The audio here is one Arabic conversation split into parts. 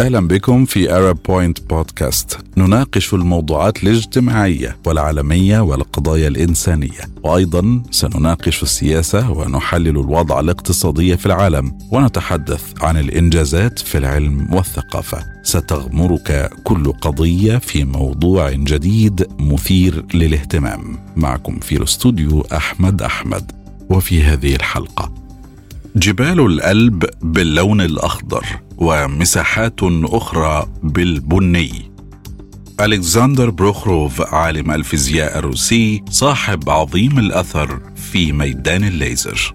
أهلا بكم في Arab Point بودكاست نناقش الموضوعات الاجتماعية والعالمية والقضايا الإنسانية. وأيضا سنناقش السياسة ونحلل الوضع الاقتصادي في العالم. ونتحدث عن الإنجازات في العلم والثقافة. ستغمرك كل قضية في موضوع جديد مثير للاهتمام. معكم في الاستوديو أحمد أحمد. وفي هذه الحلقة. جبال الألب باللون الأخضر. ومساحات أخرى بالبني. ألكسندر بروخروف عالم الفيزياء الروسي صاحب عظيم الأثر في ميدان الليزر.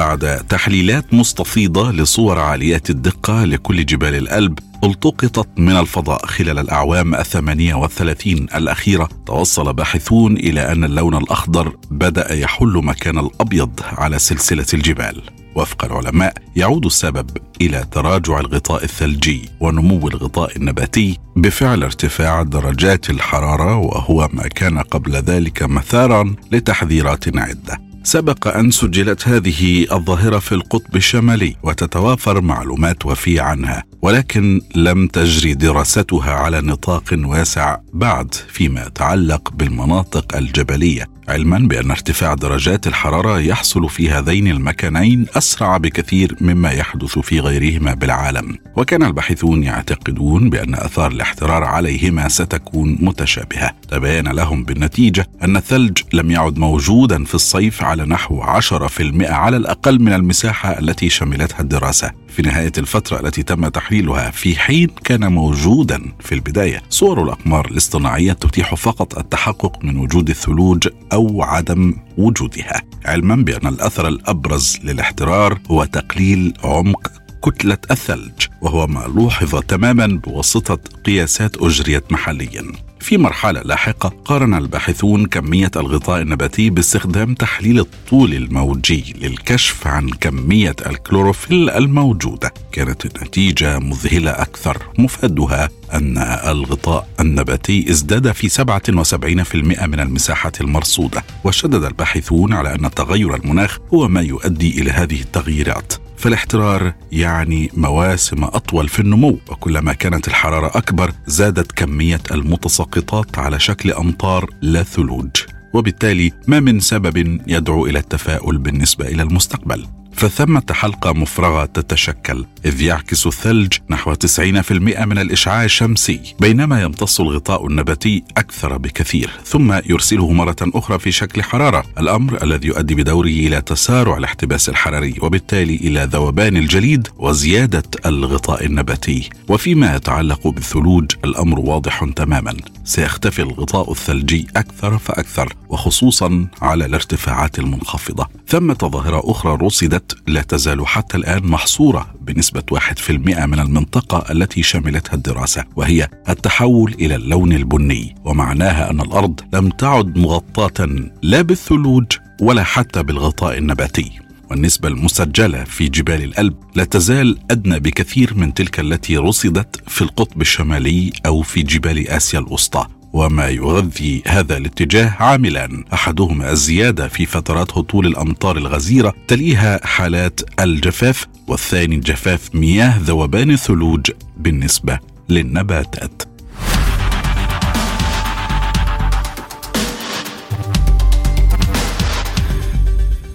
بعد تحليلات مستفيضة لصور عالية الدقة لكل جبال الألب التقطت من الفضاء خلال الأعوام الثمانية والثلاثين الأخيرة. توصل باحثون إلى أن اللون الأخضر بدأ يحل مكان الأبيض على سلسلة الجبال. وفق العلماء يعود السبب إلى تراجع الغطاء الثلجي ونمو الغطاء النباتي بفعل ارتفاع درجات الحرارة وهو ما كان قبل ذلك مثارا لتحذيرات عدة. سبق أن سجلت هذه الظاهرة في القطب الشمالي وتتوافر معلومات وفيه عنها. ولكن لم تجري دراستها على نطاق واسع بعد فيما يتعلق بالمناطق الجبلية. علما بأن ارتفاع درجات الحرارة يحصل في هذين المكانين أسرع بكثير مما يحدث في غيرهما بالعالم. وكان الباحثون يعتقدون بأن أثار الاحترار عليهما ستكون متشابهة. تبين لهم بالنتيجة أن الثلج لم يعد موجودا في الصيف على نحو 10% على الأقل من المساحة التي شملتها الدراسة. في نهاية الفترة التي تم تحليلها في حين كان موجودا في البداية. صور الأقمار الاصطناعية تتيح فقط التحقق من وجود الثلوج أو عدم وجودها علما بأن الأثر الأبرز للاحترار هو تقليل عمق كتلة الثلج وهو ما لوحظ تماما بواسطة قياسات أجريت محليا. في مرحلة لاحقة قارن الباحثون كمية الغطاء النباتي باستخدام تحليل الطول الموجي للكشف عن كمية الكلوروفيل الموجودة. كانت النتيجة مذهلة أكثر مفادها أن الغطاء النباتي ازداد في 77% من المساحة المرصودة. وشدد الباحثون على أن تغير المناخ هو ما يؤدي إلى هذه التغييرات. فالاحترار يعني مواسم أطول في النمو وكلما كانت الحرارة أكبر زادت كمية المتساقطات على شكل أمطار لا ثلوج. وبالتالي ما من سبب يدعو إلى التفاؤل بالنسبة إلى المستقبل. فثمة حلقة مفرغة تتشكل إذ يعكس الثلج نحو 90% من الإشعاع الشمسي بينما يمتص الغطاء النباتي أكثر بكثير ثم يرسله مرة أخرى في شكل حرارة الأمر الذي يؤدي بدوره إلى تسارع الاحتباس الحراري وبالتالي إلى ذوبان الجليد وزيادة الغطاء النباتي وفيما يتعلق بالثلوج الأمر واضح تماما سيختفي الغطاء الثلجي أكثر فأكثر وخصوصا على الارتفاعات المنخفضة ثمة ظاهرة أخرى رصدت لا تزال حتى الآن محصورة بنسبة 1% من المنطقة التي شملتها الدراسة وهي التحول إلى اللون البني ومعناها أن الأرض لم تعد مغطاة لا بالثلوج ولا حتى بالغطاء النباتي. والنسبة المسجلة في جبال الألب لا تزال أدنى بكثير من تلك التي رصدت في القطب الشمالي أو في جبال آسيا الوسطى. وما يغذي هذا الاتجاه عاملان أحدهما الزيادة في فترات هطول الأمطار الغزيرة تليها حالات الجفاف والثاني جفاف مياه ذوبان الثلوج بالنسبة للنباتات.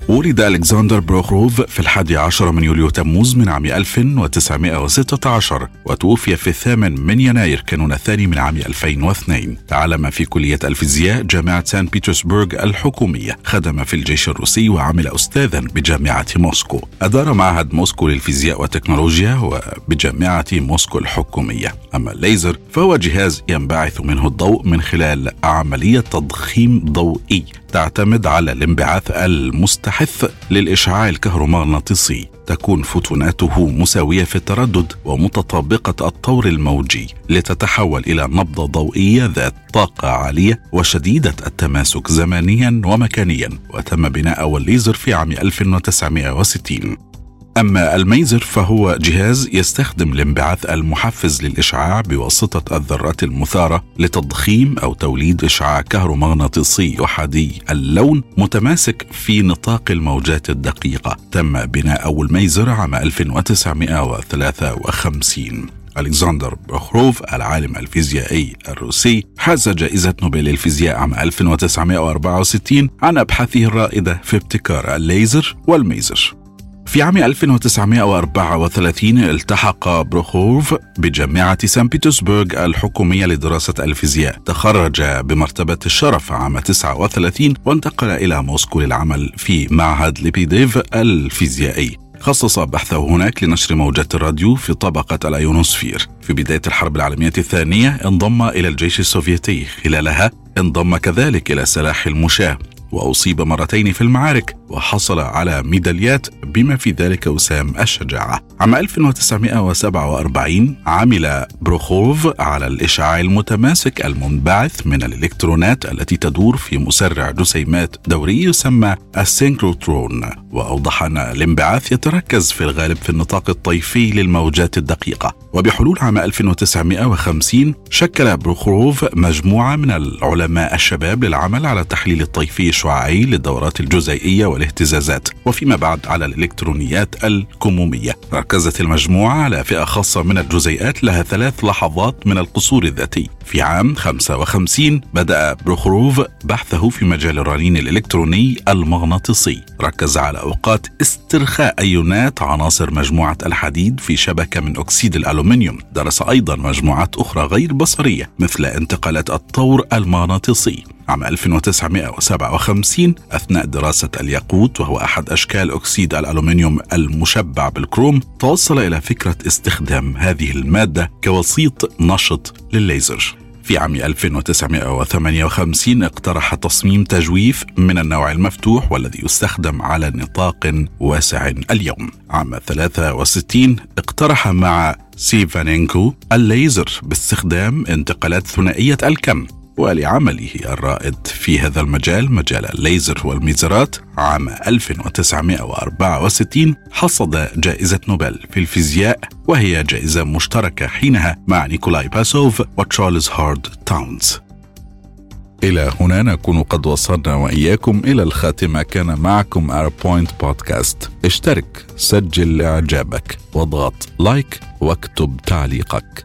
ولد ألكسندر بروخروف في الحادي عشر من يوليو تموز من عام 1916 وتوفي في الثامن من يناير كانون الثاني من عام 2002 تعلم في كلية الفيزياء جامعة سان بيترسبورغ الحكومية. خدم في الجيش الروسي وعمل أستاذا بجامعة موسكو. أدار معهد موسكو للفيزياء والتكنولوجيا وبجامعة موسكو الحكومية. أما الليزر فهو جهاز ينبعث منه الضوء من خلال عملية تضخيم ضوئي. تعتمد على الانبعاث المستحث للإشعاع الكهرومغناطيسي. تكون فوتوناته مساوية في التردد ومتطابقة الطور الموجي لتتحول إلى نبضة ضوئية ذات طاقة عالية وشديدة التماسك زمانيا ومكانيا وتم بناء أول ليزر في عام 1960 أما الميزر فهو جهاز يستخدم الانبعاث المحفز للإشعاع بواسطة الذرات المثارة لتضخيم أو توليد إشعاع كهرومغناطيسي أحادي اللون متماسك في نطاق الموجات الدقيقة. تم بناء أول ميزر عام 1953 ألكسندر بروخروف العالم الفيزيائي الروسي حاز جائزة نوبل للفيزياء عام 1964 عن أبحاثه الرائدة في ابتكار الليزر والميزر. في عام 1934 التحق بروخروف بجامعة سان بيترسبرغ الحكومية لدراسة الفيزياء. تخرج بمرتبة الشرف عام 39 وانتقل إلى موسكو للعمل في معهد ليبيديف الفيزيائي. خصص بحثه هناك لنشر موجات الراديو في طبقة الأيونوسفير. في بداية الحرب العالمية الثانية انضم إلى الجيش السوفيتي. خلالها انضم كذلك إلى سلاح المشاة. وأصيب مرتين في المعارك وحصل على ميداليات بما في ذلك وسام الشجاعة. عام 1947 عمل بروخوف على الإشعاع المتماسك المنبعث من الإلكترونات التي تدور في مسرع جسيمات دوري يسمى السينكروترون. وأوضح أن الانبعاث يتركز في الغالب في النطاق الطيفي للموجات الدقيقة. وبحلول عام 1950 شكل بروخوف مجموعة من العلماء الشباب للعمل على تحليل الطيفي الشعاعي للدورات الجزيئية والاهتزازات وفيما بعد على الإلكترونيات الكمومية. ركزت المجموعة على فئة خاصة من الجزيئات لها ثلاث لحظات من القصور الذاتي. في عام 55 بدأ بروخروف بحثه في مجال الرنين الإلكتروني المغناطيسي. ركز على أوقات استرخاء أيونات عناصر مجموعة الحديد في شبكة من أكسيد الألومنيوم. درس أيضا مجموعات أخرى غير بصرية مثل انتقالات الطور المغناطيسي. عام 1957 أثناء دراسة الياقوت وهو أحد أشكال أكسيد الألومنيوم المشبع بالكروم توصل إلى فكرة استخدام هذه المادة كوسيط نشط للليزر. في عام 1958 اقترح تصميم تجويف من النوع المفتوح والذي يستخدم على نطاق واسع اليوم. عام 63 اقترح مع سيفانينكو الليزر باستخدام انتقالات ثنائية الكم ولعمله الرائد في هذا المجال مجال الليزر والميزرات عام 1964 حصد جائزة نوبل في الفيزياء وهي جائزة مشتركة حينها مع نيكولاي باسوف وتشارلز هارد تاونز. إلى هنا نكون قد وصلنا وإياكم إلى الخاتمة. كان معكم أربوينت بودكاست اشترك سجل إعجابك واضغط like واكتب تعليقك.